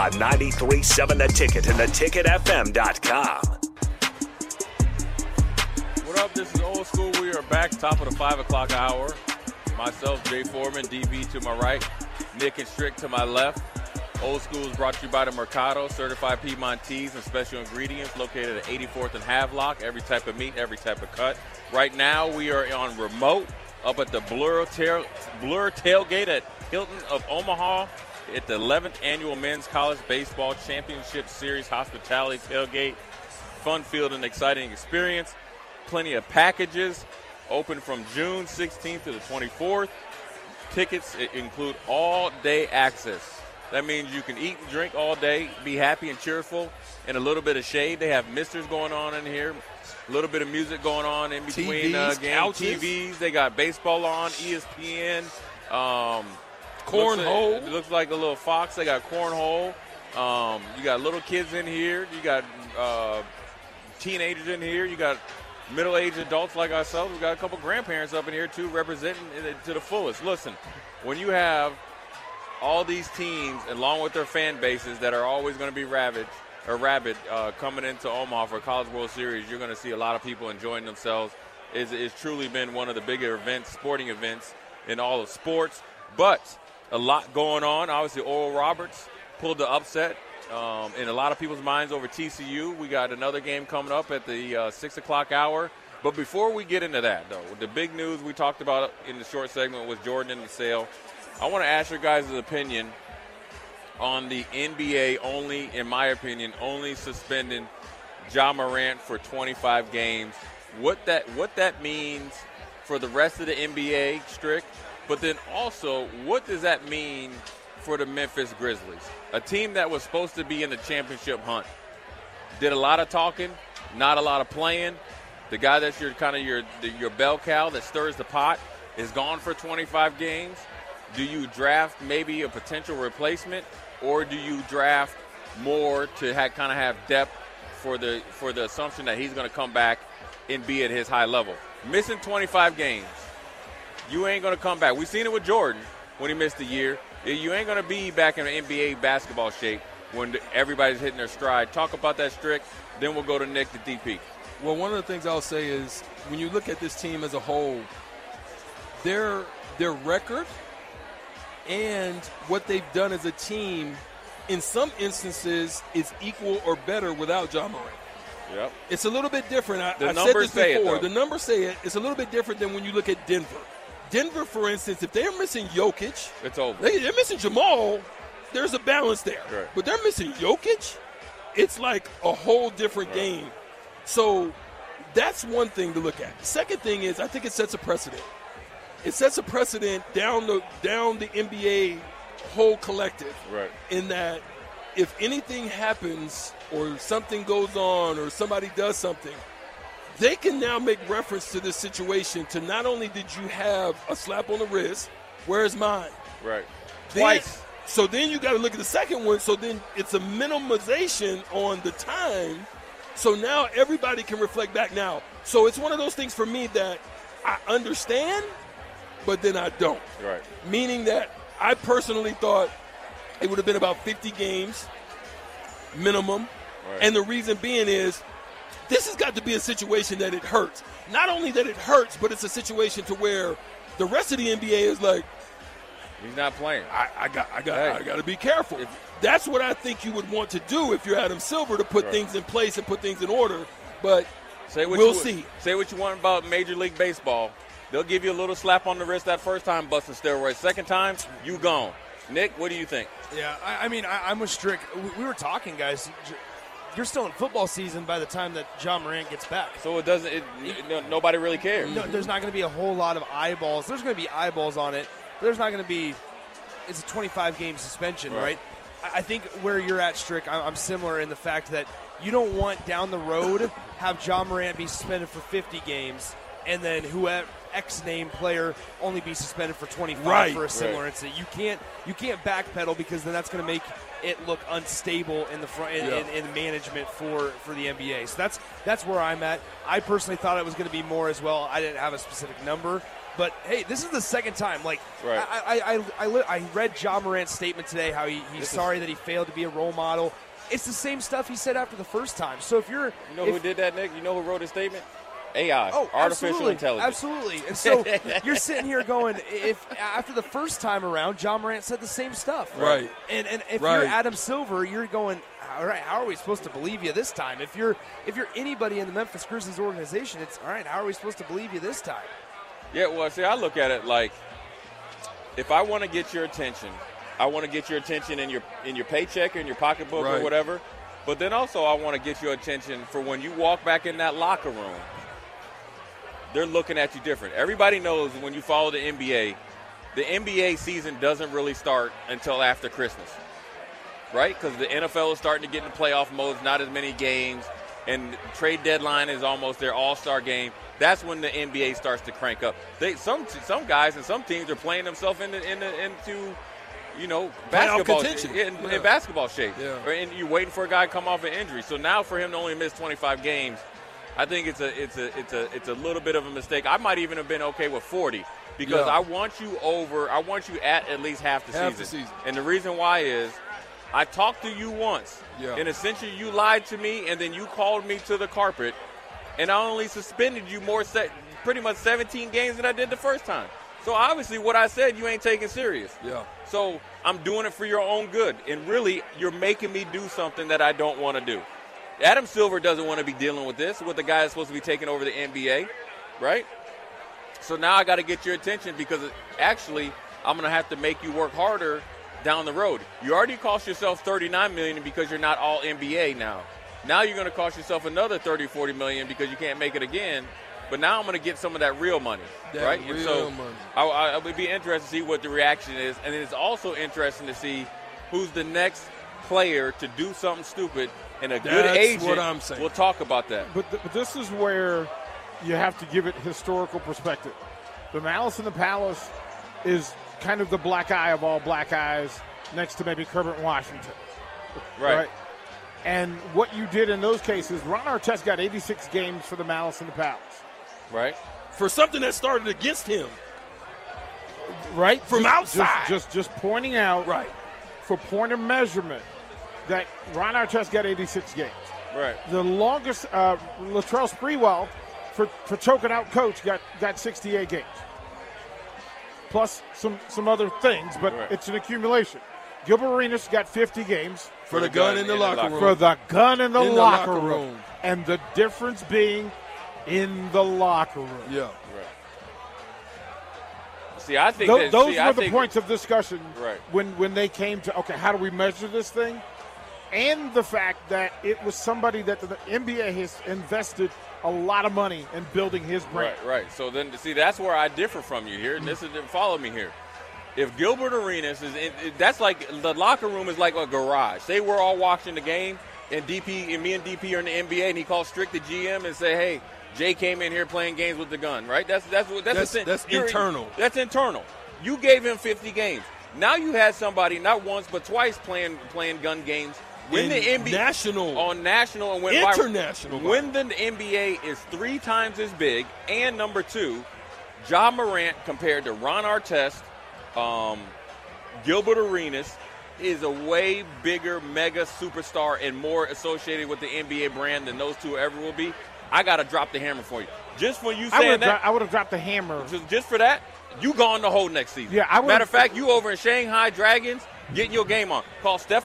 On 93.7 The Ticket and theticketfm.com. What up? This is Old School. We are back, top of the 5 o'clock hour. Myself, Jay Foreman, DB to my right, Nick and Strick to my left. Old School is brought to you by the Mercado, certified Piedmontese and special ingredients located at 84th and Havelock. Every type of meat, every type of cut. Right now, we are on remote up at the Blur, tail, Blur Tailgate at Hilton of Omaha at the 11th Annual Men's College Baseball Championship Series Hospitality Tailgate. Fun field and exciting experience. Plenty of packages. Open from June 16th to the 24th. Tickets include all day access. That means you can eat and drink all day, be happy and cheerful, and a little bit of shade. They have misters going on in here, a little bit of music going on in between uh, TVs, games. couches. TVs. They got baseball on, ESPN. Um, Cornhole. Looks, it looks like a little fox. They got cornhole. Um, you got little kids in here. You got uh, teenagers in here. You got middle-aged adults like ourselves. We got a couple grandparents up in here too, representing it to the fullest. Listen, when you have all these teams, along with their fan bases that are always going to be rabid or rabid uh, coming into Omaha for College World Series, you're going to see a lot of people enjoying themselves. It's, it's truly been one of the bigger events, sporting events in all of sports. But a lot going on. Obviously, Oral Roberts pulled the upset um, in a lot of people's minds over TCU. We got another game coming up at the uh, six o'clock hour. But before we get into that, though, the big news we talked about in the short segment was Jordan in the sale. I want to ask your guys' opinion on the NBA only, in my opinion, only suspending Ja Morant for 25 games. What that what that means for the rest of the NBA, Strick, but then also what does that mean for the Memphis Grizzlies, a team that was supposed to be in the championship hunt? Did a lot of talking, not a lot of playing. The guy that's your kind of your your bell cow that stirs the pot is gone for 25 games. Do you draft maybe a potential replacement, or do you draft more to ha- kind of have depth for the for the assumption that he's going to come back and be at his high level? Missing 25 games, you ain't going to come back. We've seen it with Jordan when he missed a year. You ain't going to be back in NBA basketball shape when everybody's hitting their stride. Talk about that, Strick. Then we'll go to Nick, the DP. Well, one of the things I'll say is when you look at this team as a whole, their their record and what they've done as a team, in some instances, is equal or better without Ja Morant. Yep. It's a little bit different. I, The I've said this say it, before. though. the numbers say it. It's a little bit different than when you look at Denver. Denver, for instance, if they're missing Jokic, It's over. they, they're missing Jamal. There's a balance there. Right. But they're missing Jokic. It's like a whole different game. So that's one thing to look at. Second thing is I think it sets a precedent. It sets a precedent down the down the NBA whole collective Right. in that if anything happens or something goes on or somebody does something, they can now make reference to this situation to not only did you have a slap on the wrist, where's mine? Right. Then- Twice. So then you got to look at the second one. So then it's a minimization on the time. So now everybody can reflect back now. So it's one of those things for me that I understand, but then I don't. Right. Meaning that I personally thought it would have been about 50 games minimum. Right. And the reason being is this has got to be a situation that it hurts. Not only that it hurts, but it's a situation to where the rest of the NBA is like, He's not playing. I, I got, I got, Hey. I got to be careful. That's what I think you would want to do if you're Adam Silver to put Right. things in place and put things in order. But Say what We'll you, see. Say what you want about Major League Baseball. They'll give you a little slap on the wrist that first time busting steroids. Second time, you gone. Nick, what do you think? Yeah, I, I mean, I, I'm with Strick. We, we were talking, guys. You're still in football season by the time that Ja Morant gets back. So it doesn't. It, no, nobody really cares. No, there's not going to be a whole lot of eyeballs. There's going to be eyeballs on it. But there's not going to be. It's a 25 game suspension, Right. right? I, think where you're at, Strick, I'm, I'm similar in the fact that you don't want down the road have Ja Morant be suspended for 50 games and then whoever X name player only be suspended for 25 Right. for a similar Right. incident. You can't you can't backpedal because then that's going to make it look unstable in the front in, Yeah. in, in management for for the NBA. So that's that's where I'm at. I personally thought it was going to be more as well. I didn't have a specific number, but hey, this is the second time. Like Right. I I, I, I, I read Ja Morant's statement today how he, he's This is- sorry that he failed to be a role model. It's the same stuff he said after the first time. So if you're You know if, who did that, Nick? You know who wrote his statement? AI, Oh, artificial absolutely, intelligence. Absolutely. And so you're sitting here going, if after the first time around, Ja Morant said the same stuff, Right. And and if Right. you're Adam Silver, you're going, all right, how are we supposed to believe you this time? If you're if you're anybody in the Memphis Grizzlies organization, it's all right. How are we supposed to believe you this time? Yeah, well, see, I look at it like if I want to get your attention, I want to get your attention in your in your paycheck or in your pocketbook Right. or whatever. But then also, I want to get your attention for when you walk back in that locker room. They're looking at you different. Everybody knows when you follow the NBA, the NBA season doesn't really start until after Christmas, right? Because the NFL is starting to get into playoff modes, not as many games, and trade deadline is almost their All Star game. That's when the NBA starts to crank up. They some some guys and some teams are playing themselves into into, into you know basketball contention. in, Yeah. in basketball shape. Yeah. And you're waiting for a guy to come off an injury. So now for him to only miss 25 games, I think it's a it's a it's a it's a little bit of a mistake. I might even have been okay with 40 because Yeah. I want you over. I want you at at least half the Half the season. season. And the reason why is. I talked to you once, Yeah. and essentially you lied to me, and then you called me to the carpet, and I only suspended you more, se- pretty much 17 games than I did the first time. So obviously, what I said you ain't taking serious. Yeah. So I'm doing it for your own good, and really, you're making me do something that I don't want to do. Adam Silver doesn't want to be dealing with this with the guy that's supposed to be taking over the NBA, right? So now I got to get your attention because actually I'm going to have to make you work harder down the road. You already cost yourself 39 million because you're not all NBA now. Now you're going to cost yourself another 30, 40 million because you can't make it again. But now I'm going to get some of that real money, That right? And real so money. I, I, I would be interested to see what the reaction is, and it's also interesting to see who's the next player to do something stupid. And a good That's agent what I'm saying. We'll talk about that. But, th- but this is where you have to give it historical perspective. The Malice in the Palace is kind of the black eye of all black eyes, next to maybe Herbert Washington. Right. And what you did in those cases, Ron Artest got 86 games for the Malice in the Palace. Right. For something that started against him. Right? From Just- outside. Just, just, just pointing out Right. for point of measurement that Ron Artest got 86 games. Right. The longest, uh, Latrell Sprewell, for, for choking out coach, got, got 68 games. Plus some, some other things, but Right. it's an accumulation. Gilbert Arenas got 50 games For the gun in the locker room. for the gun in the, In the locker, locker room. room. And the difference being in the locker room. Yeah. Right. See, I think Tho- that, those see, were I the think- points of discussion Right. when, when they came to, okay, how do we measure this thing? And the fact that it was somebody that the NBA has invested a lot of money in building his brand. Right, right. So then, see, that's where I differ from you here. And this is follow me here. If Gilbert Arenas is, in, that's like the locker room is like a garage. Say we're all watching the game, and DP and me and DP are in the NBA, and he calls Strick the GM and say, "Hey, Jay came in here playing games with the gun." Right? That's that's what that's That's- the thing. that's You're- internal. That's internal. You gave him 50 games. Now you had somebody not once but twice playing playing gun games when the NBA national. on national and went viral. International When the NBA is three times as big, and number two, Ja Morant compared to Ron Artest, um, Gilbert Arenas is a way bigger mega superstar and more associated with the NBA brand than those two ever will be. I gotta drop the hammer for you. Just for you I saying would that, I would have dropped the hammer. just, just for that, you gone the whole next season. Yeah, I would've- Matter of fact, you over in Shanghai Dragons getting your game on. Call Steph.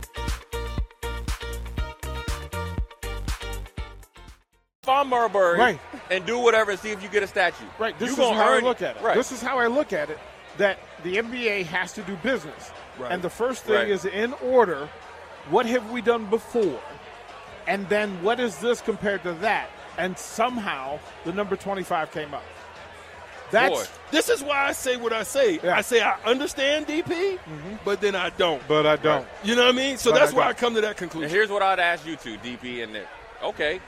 If I'm Marbury Right. and do whatever and see if you get a statue. Right. This you is gonna how I earn look at it. Right. This is how I look at it. That the NBA has to do business, Right. and the first thing Right. is in order. What have we done before? And then what is this compared to that? And somehow the number twenty-five came up. That's Boy. This is why I say what I say. Yeah. I say I understand DP, mm-hmm. but then I don't. but I don't. You know what I mean? So But that's I why I don't. come to that And conclusion. here's what I'd ask you two, DP and Nick. Okay,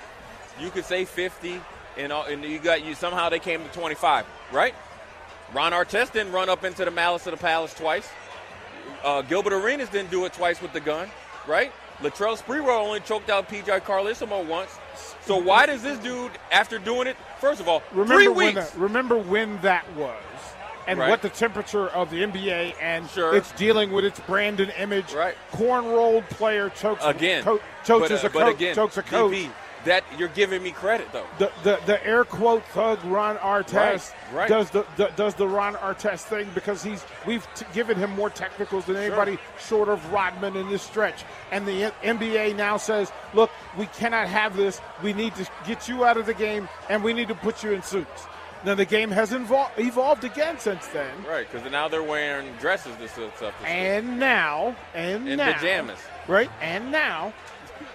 you could say 50, and, all, and you got you somehow they came to 25, right? Ron Artest didn't run up into the malice of the palace twice. Uh, Gilbert Arenas didn't do it twice with the gun, right? Latrell Sprewell only choked out PJ Carlesimo once. So why does this dude, after doing it, first of all, Remember three when? That, remember when that was, and Right. what the temperature of the NBA and Sure. it's dealing with its brand and image. Right. Corn rolled player chokes again, co- chokes but, a uh, but coach. again, chokes a coach. DP, that you're giving me credit though. the, the the air quote thug Ron Artest Right, right. does the, the does the Ron Artest thing because he's we've t- given him more technicals than anybody short of Rodman in this stretch, and the N- NBA now says, look, we cannot have this. We need to get you out of the game, and we need to put you in suits. Now the game has invol- evolved again since then, Right, because now they're wearing dresses this stuff. this and now and In now, pajamas. right? And now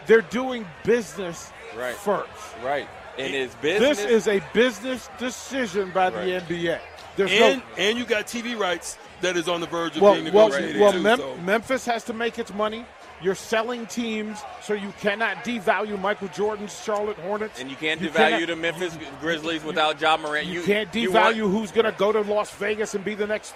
they're doing business Right. first. Right. And it's business. This is a business decision by the NBA. There's and no and you got TV rights that is on the verge of well, being well, negotiated well too. Mem- so. Memphis has to make its money. You're selling teams, so you cannot devalue Michael Jordan's Charlotte Hornets. and you can't You devalue cannot- the Memphis Grizzlies without Ja Morant. You, You, can't you devalue want- who's going to go to Las Vegas and be the next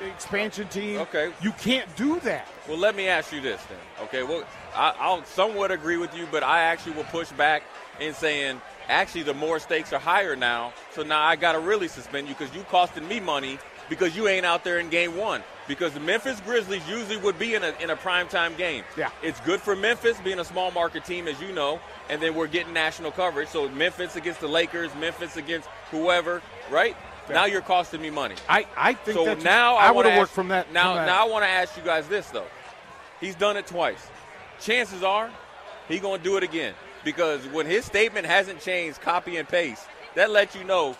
expansion team. Okay. You can't do that. Well, let me ask you this then. Okay. Well, I, I'll somewhat agree with you, but I actually will push back in saying actually the more stakes are higher now. So now I got to really suspend you because you costing me money because you ain't out there in game one. Because the Memphis Grizzlies usually would be in a in a primetime game. Yeah. It's good for Memphis being a small market team, as you know, and then we're getting national coverage. So Memphis against the Lakers, Memphis against whoever, right? Now you're costing me money. I, I think So that's, now I, I, would want have to worked from that. Now, from that. now I want to ask you guys this though. He's done it twice. Chances are he going to do it again because when his statement hasn't changed, copy and paste. That lets you know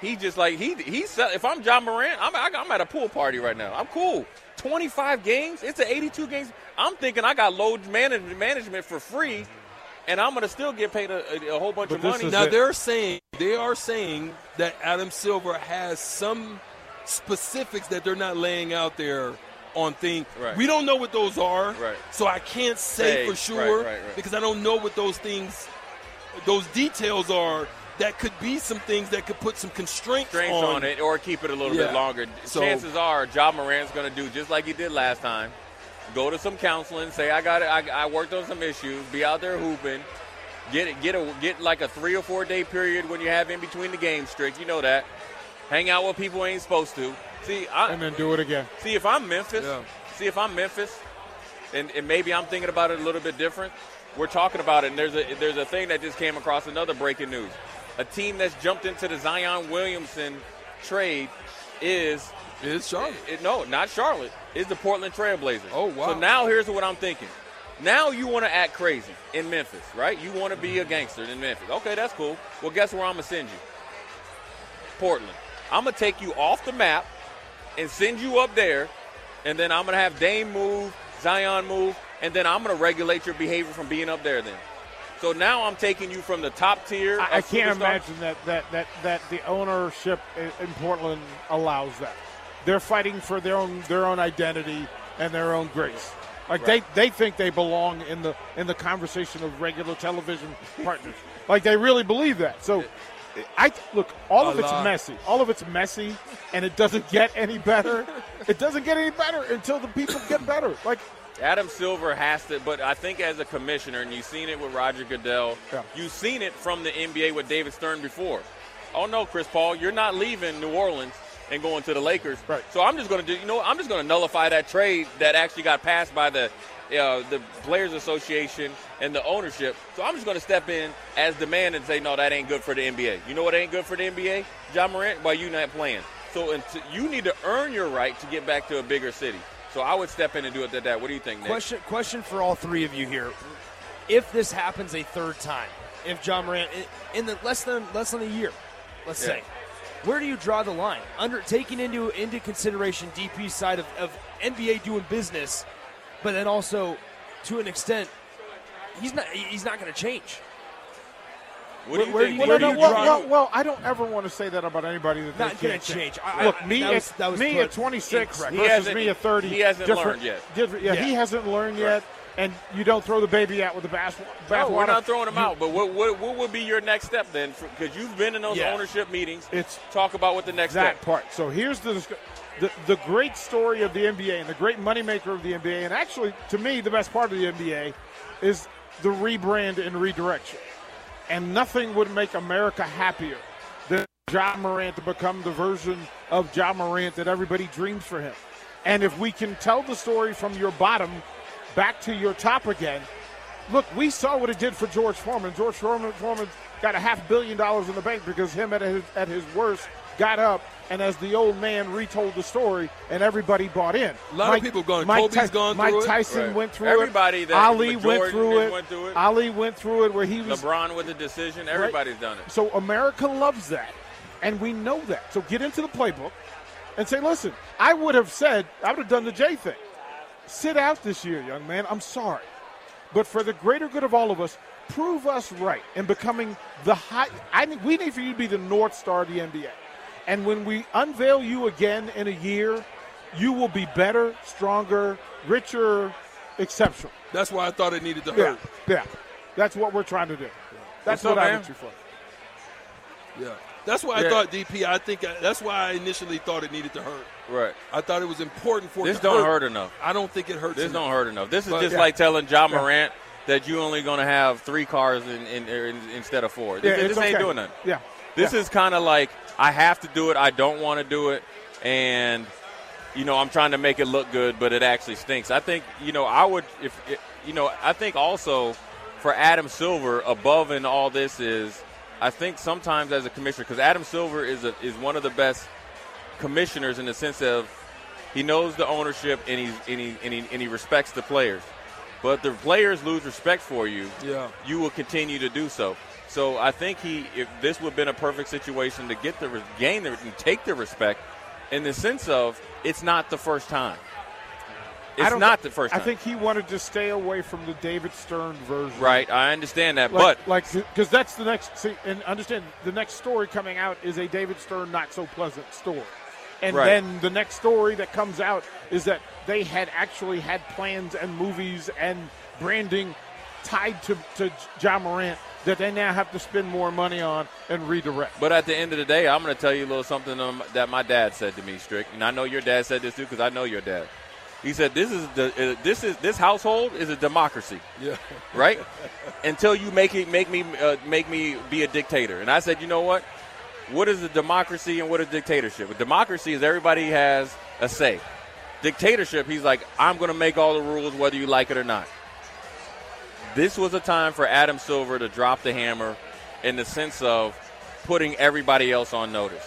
he just like he he. sell- If I'm Ja Morant, I'm I'm at a pool party right now. I'm cool. 25 games. It's an 82 games. I'm thinking I got load management management for free, and I'm gonna still get paid a, a, a whole bunch But of money. Now it. they're saying they are saying that Adam Silver has some specifics that they're not laying out there on things. Right. We don't know what those are, Right. so I can't say Say, for sure right, because I don't know what those things, those details are. That could be some things that could put some constraints, Strengths on, it or keep it a little Yeah. bit longer. So- Chances are, Ja Morant's going to do just like he did last time. Go to some counseling, say I got it. I, I worked on some issues. Be out there hooping. Get it. Get a get like a three or four day period when you have in between the games strict. You know that. Hang out with people ain't supposed to. See, I, and then do it again. See, if I'm Memphis, Yeah. see if I'm Memphis, and, and maybe I'm thinking about it a little bit different. We're talking about it, and there's a there's a thing that just came across another breaking news. A team that's jumped into the Zion Williamson trade is Is Charlotte. it, no, not Charlotte. Is the Portland Trailblazers. Oh, wow. So now here's what I'm thinking. Now you want to act crazy in Memphis, right? You want to be a mm-hmm. gangster in Memphis. Okay, that's cool. Well, guess where I'm gonna send you? Portland. I'm gonna take you off the map and send you up there, and then I'm gonna have Dame move, Zion move, and then I'm going to regulate your behavior from being up there. Then, so now I'm taking you from the top tier. I, I can't superstars- imagine that, that, that, that the ownership in, in Portland allows that. They're fighting for their own their own identity and their own grace. Like Right. they, they think they belong in the in the conversation of regular television partners. Like they really believe that. So I look, all of it's lot. messy. All of it's messy and it doesn't get any better. it doesn't get any better until the people get better. Like Adam Silver has to, but I think as a commissioner, and you've seen it with Roger Goodell, Yeah. you've seen it from the NBA with David Stern before. Oh no, Chris Paul, you're not leaving New Orleans and going to the Lakers. Right. So I'm just going to do, you know. I'm just going to nullify that trade that actually got passed by the uh, the Players Association and the ownership. So I'm just going to step in as the man and say, no, that ain't good for the NBA. You know what ain't good for the NBA? Ja Morant, why you not playing? So you need to earn your right to get back to a bigger city. So I would step in and do it at that. What do you think, Nick? Question question for all three of you here: If this happens a third time, if Ja Morant in- in the less than less than a year, let's Yeah. say, where do you draw the line? Under taking into into consideration DP's side of, of NBA doing business, but then also to an extent, he's not he's not going to change. What do you Where- think? where well, do you no, well, draw- well, well, I don't ever want to say that about anybody that Not gonna can't change. I- Look, I- me that at was- that was me at 26 incorrect. He versus hasn't- me at 30. he hasn't different- learned yet. different- yeah, Yeah. he hasn't learned yet, and you don't throw the baby out with the bath. No, bathwater. we're not throwing them You- out. But what, what what would be your next step then? Because you've been in those Yeah. ownership meetings. It's talk about what the next that step. part. So here's the, the the great story of the NBA and the great moneymaker of the NBA, and actually to me the best part of the NBA is the rebrand and redirection. And nothing would make America happier than Ja Morant to become the version of Ja Morant that everybody dreams for him. And if we can tell the story from your bottom back to your top again, look, we saw what it did for George Foreman. George Foreman, Foreman got a half billion dollars in the bank because him at his, at his worst got up and as the old man retold the story and everybody bought in. A lot of people gone, Mike Kobe's Ty- gone Mike through it. Tyson Right. went through Everybody it. that- Ali went through it. went through it. Ali went through it where he was LeBron with the decision. Everybody's done it. so America loves that, and we know that. So get into the playbook and say, listen, I would have said, I would have done the J thing. Sit out this year, young man. I'm sorry. But for the greater good of all of us, prove us right in becoming the high. I need, we need for you to be the North Star of the NBA. And when we unveil you again in a year, you will be better, stronger, richer, exceptional. That's why I thought it needed to Yeah, hurt. yeah. That's what we're trying to do. That's What's what up, I want you for. Yeah. That's why I Yeah. thought DP. I think I, that's why I initially thought it needed to hurt. Right. I thought it was important for This it to don't hurt. hurt enough. I don't think it hurts. This enough. don't hurt enough. This is But- just Yeah. like telling Ja Morant that you're only going to have three cars in, in, in, instead of four. This, Yeah, this it's ain't okay. doing that. Yeah. This Yeah. is kind of like I have to do it. I don't want to do it, and you know I'm trying to make it look good, but it actually stinks. I think you know I would if you know I think also for Adam Silver above in all this is I think sometimes as a commissioner because Adam Silver is a, is one of the best commissioners in the sense of he knows the ownership and he's and he, and he, and he respects the players. But the players lose respect for you. Yeah. You will continue to do so. So I think he, if this would have been a perfect situation to get the gain the, and take the respect, in the sense of it's not the first time. It's not the first I think he wanted to stay away from the David Stern version. right. I understand that, Like, but like, because that's the next. See, and understand the next story coming out is a David Stern not so pleasant story, and Right. then the next story that comes out is that they had actually had plans and movies and branding tied to to Ja Morant that they now have to spend more money on and redirect. But at the end of the day, I'm going to tell you a little something um, that my dad said to me, Strick, and I know your dad said this too because I know your dad. He said, "This is the uh, this is this household is a democracy, Yeah. right? Until you make it make me uh, make me be a dictator." And I said, "You know what? What is a democracy and what is dictatorship? A democracy is everybody has a say. Dictatorship, he's like, I'm going to make all the rules whether you like it or not." This was a time for Adam Silver to drop the hammer in the sense of putting everybody else on notice,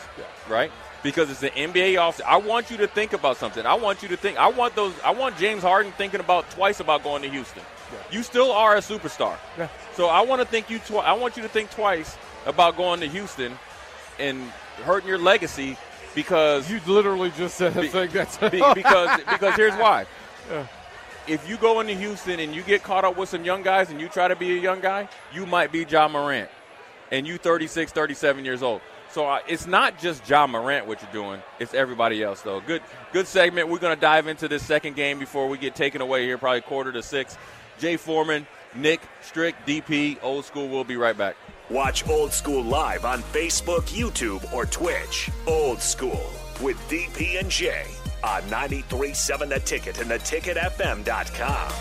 right? Because it's the NBA off. I want you to think about something. I want you to think. I want those. I want James Harden thinking about twice about going to Houston. You still are a superstar. Yeah. So I want to think you. Twi- I want you to think twice about going to Houston and hurting your legacy because You literally just said a Be- thing that's be- because because here's why. if you go into Houston and you get caught up with some young guys and you try to be a young guy, you might be Ja Morant, and you 36, 37 years old. So uh, it's not just Ja Morant what you're doing; it's everybody else. Though good, good segment. We're going to dive into this second game before we get taken away here, probably quarter to six. Jay Foreman, Nick Strick, DP, Old School. We'll be right back. Watch Old School live on Facebook, YouTube, or Twitch. Old School with DP and Jay on 93.7 The Ticket and theticketfm.com.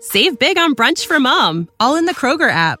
Save big on brunch for mom, all in the Kroger app.